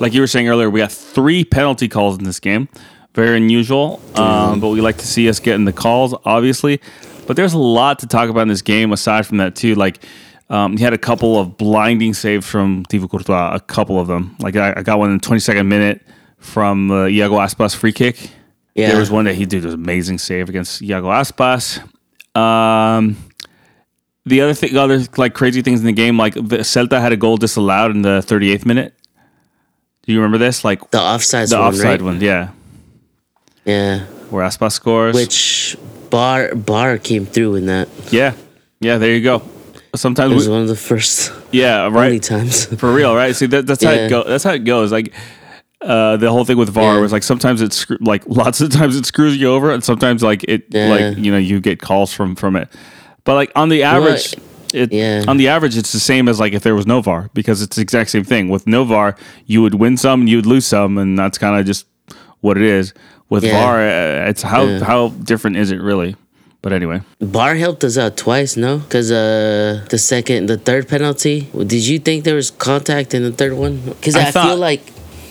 Like you were saying earlier, we got three penalty calls in this game. Very unusual, um, but we like to see us getting the calls, obviously. But there's a lot to talk about in this game aside from that too. Like um, he had a couple of blinding saves from Thibaut Courtois, a couple of them. Like I, I got one in the 22nd minute from uh, Iago Aspas free kick. Yeah. There was one that he did an amazing save against Iago Aspas. Um, the other thing, other like crazy things in the game, like the Celta had a goal disallowed in the 38th minute. Do you remember this? Like The offsides the one, offside right? one, yeah, Yeah. where Aspas scores. Which VAR VAR came through in that. yeah, yeah, there you go. Sometimes, It was we, one of the first yeah, [laughs] right, times. for real, right? See, that, that's how it go. That's how it goes. Like uh, the whole thing with VAR Yeah. was like sometimes it's screw- like [laughs] lots of times it screws you over, and sometimes like it Yeah. like you know you get calls from from it. But like on the average, it yeah. on the average it's the same as like if there was no VAR because it's the exact same thing. With no VAR, you would win some, and you would lose some, and that's kind of just what it is. With Yeah. VAR, uh, it's how Yeah. how different is it really? But anyway, VAR helped us out twice, no? Because uh, the second, the third penalty. Did you think there was contact in the third one? Because I I, thought- feel like,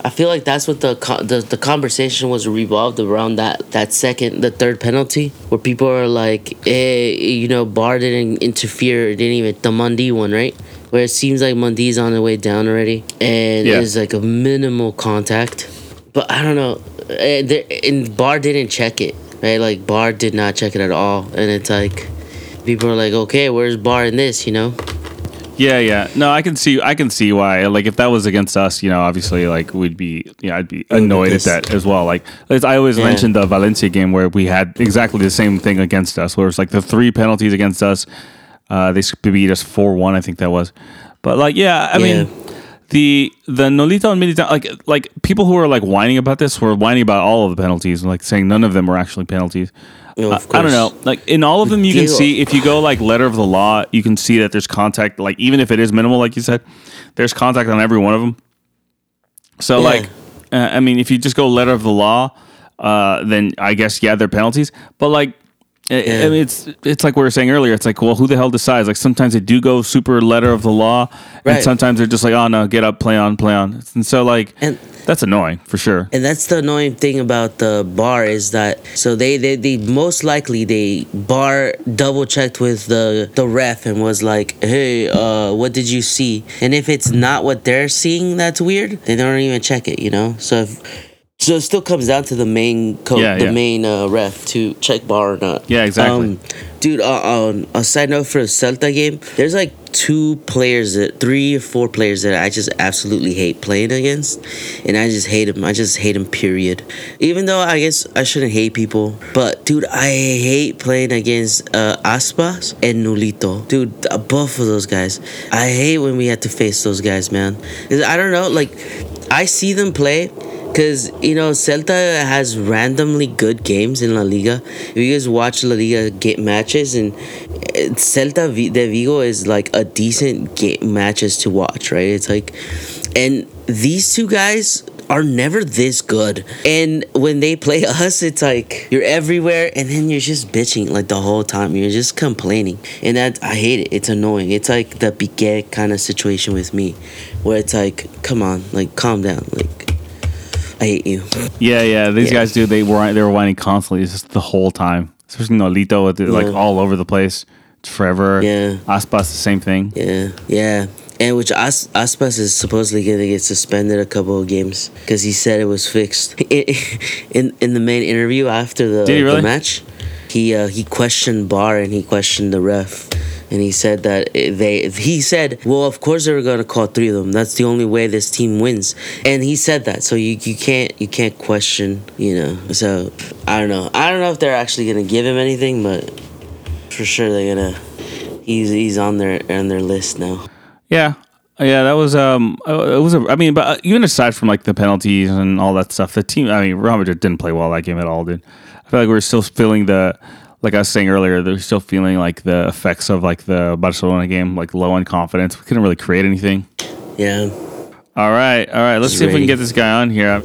I feel like that's what the, the the conversation was revolved around that that second, the third penalty, where people are like, hey, you know, VAR didn't interfere, didn't even the Mendy one, right? Where it seems like Mendy's on the way down already, and Yeah. it's like a minimal contact. But I don't know, eh, there, and VAR didn't check it, right? Like VAR did not check it at all, and it's like people are like, okay, where's VAR in this? You know? yeah, yeah. No, I can see I can see why. Like if that was against us, you know, obviously like we'd be yeah, I'd be annoyed at that as well. Like I always Yeah. mentioned the Valencia game where we had exactly the same thing against us, where it's like the three penalties against us. Uh, they beat us four one, I think that was. But like, yeah, I Yeah. mean, the the Nolito and Militao, like like people who are like whining about this were whining about all of the penalties, and like saying none of them were actually penalties. Know, I- don't know. Like in all of them, you can see if you go like letter of the law, you can see that there's contact. Like even if it is minimal, like you said, there's contact on every one of them. So Yeah. like, uh, I mean, if you just go letter of the law, uh, then I guess yeah, they're penalties. But like, I- mean, it's it's like we were saying earlier. It's like, well, who the hell decides? Like sometimes they do go super letter of the law, and sometimes they're just like, oh no, get up, play on, play on. And so like, And that's annoying for sure. And that's the annoying thing about the VAR is that so they they, they most likely they VAR double checked with the the ref and was like, hey, uh, what did you see? And if it's not what they're seeing, that's weird. They don't even check it, you know. So if so, it still comes down to the main coach, Yeah, the yeah. main uh, ref to check VAR or not. Yeah, exactly. Um, dude, uh, on a side note for the Celta game, there's like two players that three or four players that I just absolutely hate playing against, and I just hate them. I just hate them. Period. Even though I guess I shouldn't hate people, but dude, I hate playing against uh, Aspas and Nolito. Dude, uh, both of those guys. I hate when we have to face those guys, man. 'Cause I don't know, like I see them play. Because, you know, Celta has randomly good games in La Liga. If you guys watch La Liga get matches, and uh, Celta de Vigo is like a decent game matches to watch, right? It's like, and these two guys are never this good. And when they play [laughs] us, it's like you're everywhere, and then you're just bitching like the whole time. You're just complaining, and that I hate it. It's annoying. It's like the Piqué kind of situation with me, where it's like, come on, like calm down, like. I hate you. Yeah, yeah. These Yeah. guys do. They were they were whining constantly, just the whole time. Especially Nolito, with it, like all over the place. forever. Yeah. Aspas, the same thing. Yeah, yeah. And which As- Aspas is supposedly gonna get suspended a couple of games because he said it was fixed. [laughs] in in the main interview after the, really? the match, he uh, he questioned VAR and he questioned the ref, and he said that they. He said, "Well, of course they were gonna call three of them. That's the only way this team wins." And he said that, so you you can't you can't question, you know. So I don't know. I don't know if they're actually gonna give him anything, but for sure they're gonna. He's he's on their on their list now. Yeah. Yeah, that was um, it was a. I mean, but uh, even aside from like the penalties and all that stuff, the team. I mean, Real Madrid didn't play well that game at all, dude. I feel like we're still feeling the, like I was saying earlier, they're still feeling like the effects of like the Barcelona game, like low on confidence. We couldn't really create anything. Yeah. All right, all right. Let's He's see if we can get this guy on here.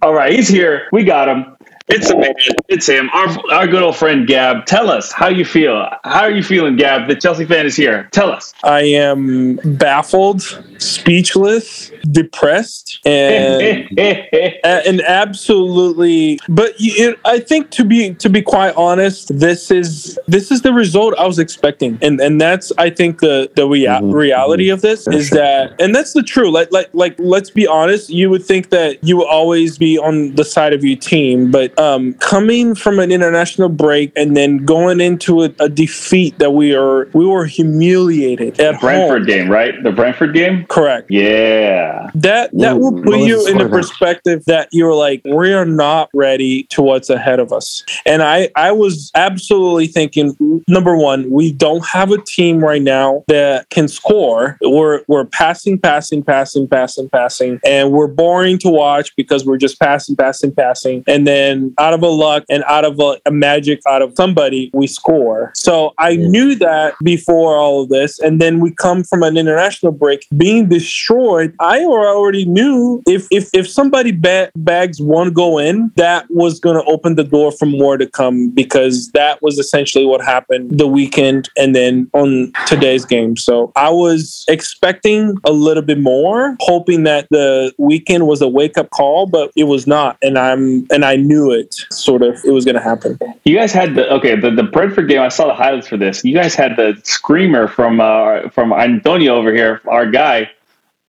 All right, he's here. We got him. It's a man. It's him. Our our good old friend Gab. Tell us how you feel. How are you feeling, Gab? The Chelsea fan is here. Tell us. I am baffled, speechless, depressed, and [laughs] and absolutely. But you, it, I think to be to be quite honest, this is this is the result I was expecting, and and that's I think the the rea- Mhm. reality of this is that, and that's the true. Like like like let's be honest. You would think that you will always be on the side of your team, but um, coming from an international break and then going into a, a defeat that we are we were humiliated at the Brentford home. game, right? The Brentford game. Correct. Yeah. That that will put you in the perspective that you're like, we are not ready to what's ahead of us. And I I was absolutely thinking, number one, we don't have a team right now that can score. We're we're passing, passing, passing, passing, passing, and we're boring to watch because we're just passing, passing, passing, and then out of a luck and out of a, a magic out of somebody, we score. So I Yeah. knew that before all of this, and then we come from an international break being destroyed. I already knew if if if somebody ba- bags one goal in, that was going to open the door for more to come because that was essentially what happened the weekend and then on today's game. So I was expecting a little bit more, hoping that the weekend was a wake up call, but it was not, and I'm and I knew it sort of it was going to happen. You guys had the okay the, the Brentford game. I saw the highlights for this. You guys had the screamer from uh, from Antonio over here, our guy.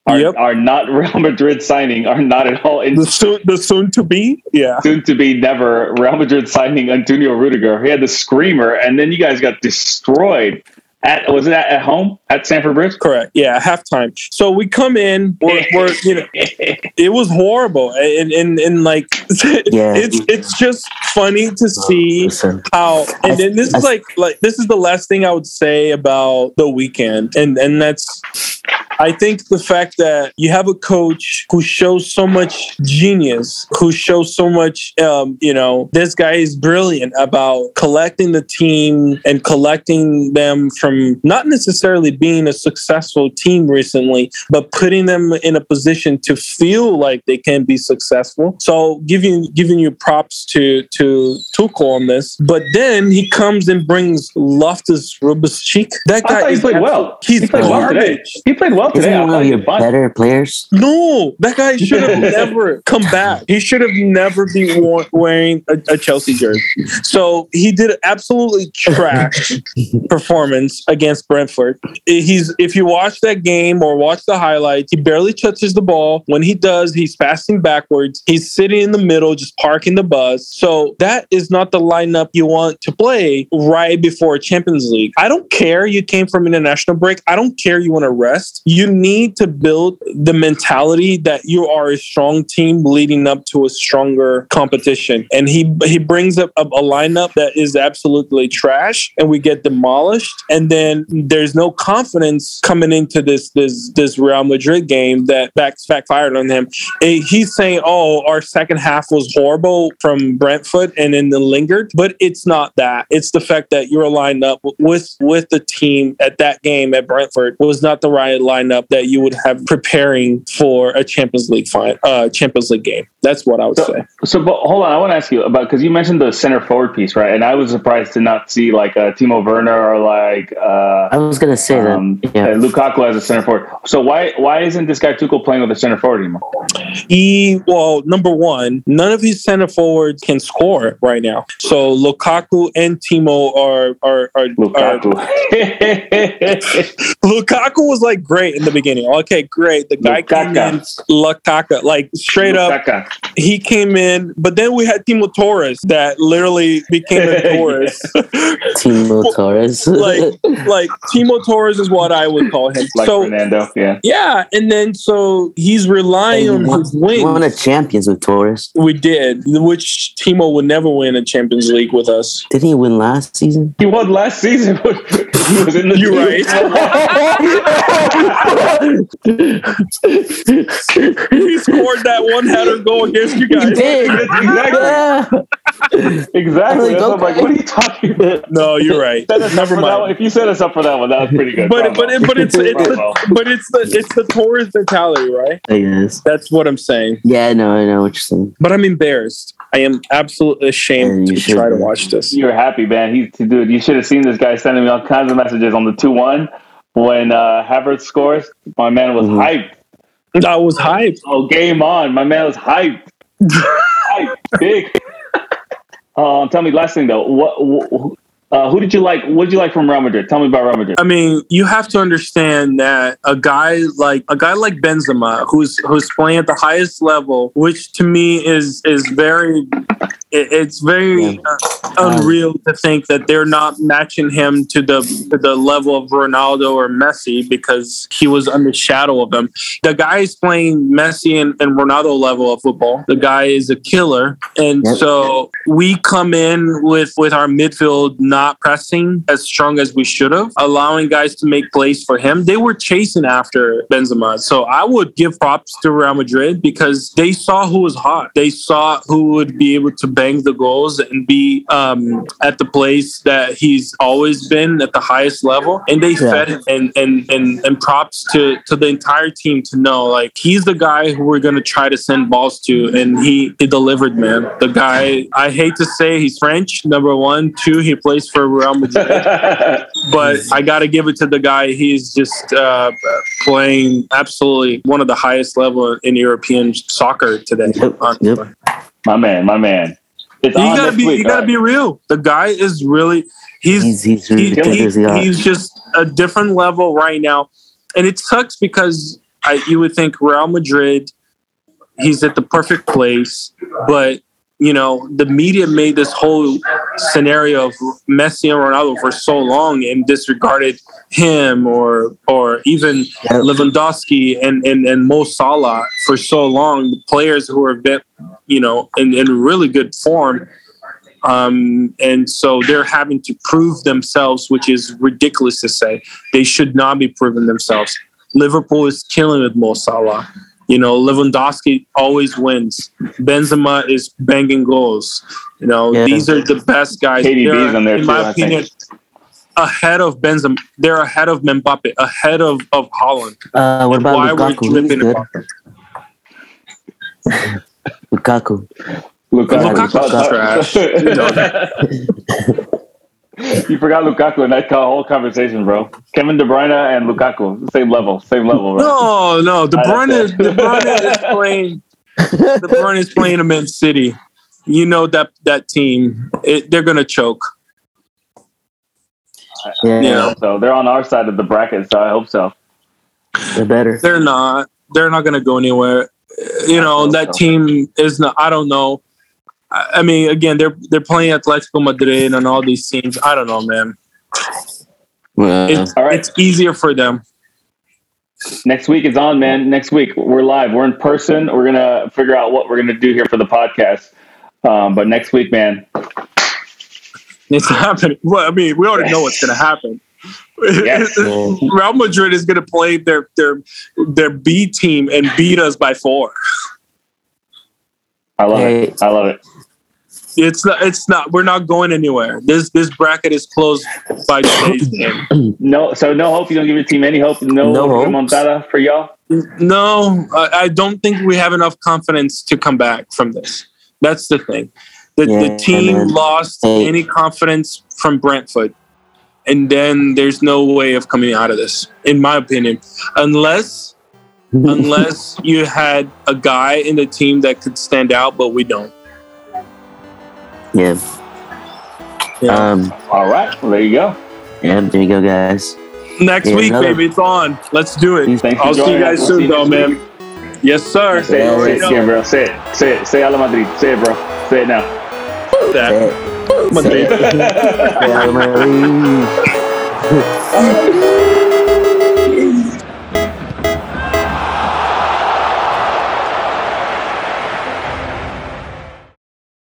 Our, Yep. our not Real Madrid signing are not at all in The soon the soon to be, yeah. soon to be never Real Madrid signing Antonio Rudiger. He had the screamer, and then you guys got destroyed. At was it at, at home at Stamford Bridge? Correct. Yeah, halftime. So we come in, we're, we're you know, [laughs] it was horrible, and and, and like [laughs] Yeah. it's it's just funny to see Listen, how. And then this I- is like like this is the last thing I would say about the weekend, and and that's. I think the fact that you have a coach who shows so much genius, who shows so much, um, you know, this guy is brilliant about collecting the team and collecting them from not necessarily being a successful team recently, but putting them in a position to feel like they can be successful. So giving giving you props to to Tuchel on this, but then he comes and brings Loftus Cheek. That guy he played well. He's he played well today. garbage. He played well isn't today. he I one of your was better players? No, that guy [laughs] should have never come back. He should have never been wa- wearing a, a Chelsea jersey. So he did absolutely trash [laughs] performance against Brentford. He's if you watch that game or watch the highlights, he barely touches the ball. When he does, he's passing backwards. He's sitting in the middle, just parking the bus. So that is not the lineup you want to play right before Champions League. I don't care you came from international break. I don't care you want to rest. You need to build the mentality that you are a strong team leading up to a stronger competition. And he he brings up a, lineup that is absolutely trash, and we get demolished. And then there's no confidence coming into this this this Real Madrid game that back backfired on him. He's saying, "Oh, our second half was horrible from Brentford, and then the lingered." But it's not that. It's the fact that you're lined up with with the team at that game at Brentford was not the right lineup that you would have preparing for a Champions League fine, uh, Champions League game. That's what I would So- say. So, but hold on, I want to ask you about because you mentioned the center forward piece, right? And I was surprised to not see like uh, Timo Werner or like uh, I was gonna say um, that. Yeah. uh, Lukaku as a center forward. So why why isn't this guy Tuchel playing with a center forward anymore? He well, number one, none of his center forwards can score right now. So Lukaku and Timo are are are, are Lukaku. [laughs] [laughs] Lukaku was like great in the beginning. Okay, great. The guy came in, Lukaku, like straight up, he came in. But then we had Timo Torres that literally became a [laughs] Torres. Timo [laughs] Torres. like, like Timo Torres is what I would call him. Like so Fernando. Yeah. yeah, and then so he's relying on won, his wings. won a champions with Torres. we did, which Timo would never win a Champions League with us. Didn't he win last season? He won last season. [laughs] he was in the You're right. He scored that one header goal against you guys. [laughs] exactly. Exactly. Like, That's what I'm like, what are you talking about? No, you're right. Set us up Never for that one. mind. If you set us up for that one, that was pretty good. But Bravo. but it, but it's [laughs] it's the, but it's the it's the Torres mentality, right? I guess. That's what I'm saying. Yeah, no, I know what you're saying. But I'm embarrassed. I am absolutely ashamed Yeah, to should try to watch this. You're happy, man. He's dude. You should have seen this guy sending me all kinds of messages on the two one when uh, Havertz scores. My man was Mhm. hyped. I was hyped. Oh, game on. My man was hyped. [laughs] hyped. Big. [laughs] Uh, tell me last thing though. What? wh- Uh, who did you like? What did you like from Real Madrid? Tell me about Real Madrid. I mean, you have to understand that a guy like a guy like Benzema, who's who's playing at the highest level, which to me is is very, it- it's very uh, unreal to think that they're not matching him to the to the level of Ronaldo or Messi because he was under shadow of them. The guy is playing Messi and, and Ronaldo level of football. The guy is a killer, and Yep. so we come in with with our midfield not pressing as strong as we should have, allowing guys to make plays for him. They were chasing after Benzema, so I would give props to Real Madrid because they saw who was hot. They saw who would be able to bang the goals and be um, at the place that he's always been at the highest level, and they Yeah. fed him. And and and and props to to the entire team to know like he's the guy who we're gonna try to send balls to, and he he delivered, man. The guy I hate to say he's French. Number one, two, he plays for Real Madrid, [laughs] but I got to give it to the guy. He's just uh, playing absolutely one of the highest level in European soccer today. Yep, yep. my man, my man. It's You gotta be week, you gotta right? be real. The guy is really he's He's he's he- he- ridiculously he's just a different level right now, and it sucks because I, you would think Real Madrid, he's at the perfect place, but you know the media made this whole scenario of Messi and Ronaldo for so long and disregarded him or or even Lewandowski and, and and Mo Salah for so long. The players who are bit, you know in, in really good form. Um, and so they're having to prove themselves, which is ridiculous to say. They should not be proving themselves. Liverpool is killing with Mo Salah. You know, Lewandowski always wins. Benzema is banging goals. You know, Yeah. these are the best guys. KDB They're, in there in too, my I think. opinion, ahead of Benzema. They're ahead of Mbappe, ahead of, of Haaland. Uh, what about Why we're Lukaku? He's dripping good. Mbappe. Lukaku. Lukaku's [laughs] [laughs] you forgot Lukaku in that whole conversation, bro. Kevin De Bruyne and Lukaku, same level, same level, bro. No, no. De Bruyne, is, De Bruyne is playing. De Bruyne is playing a Man City. You know that that team, it, they're gonna choke. Yeah, Yeah. So they're on our side of the bracket, so I hope so. they're better. They're not. They're not gonna go anywhere. Uh, You know that team is not. I don't know. I I mean, again, they're they're playing Atletico Madrid and all these teams. I don't know, man. Uh, It's All right. it's easier for them. Next week is on, man. Next week we're live. We're in person. We're gonna figure out what we're gonna do here for the podcast. Um, but next week, man, It's [laughs] happening. Well, I mean, we already know what's gonna happen. Yes. [laughs] Real Madrid is going to play their their their B team and beat us by four. I love Hey. it. I love it. It's not. It's not. We're not going anywhere. This this bracket is closed by today's game. [clears throat] No, so no hope. You don't give your team any hope. No, No hope. remontada for y'all. No, I, I don't think we have enough confidence to come back from this. That's the thing. The, the team man. lost Hey. any confidence from Brentford, and then there's no way of coming out of this, in my opinion, unless [laughs] unless you had a guy in the team that could stand out, but we don't. Yeah. Yeah. Um. All right. Well, there you go. Yeah. There you go, guys. Next yeah, week, another- baby, it's on. Let's do it. Thanks I'll see you joining guys us. soon, though, next man. Yes, sir. Say it, say it bro. Say it. Say it. Say Hala Madrid. Say it, bro. Say it now. That. Say it. Madrid. Say it. [laughs] Real Madrid. [laughs]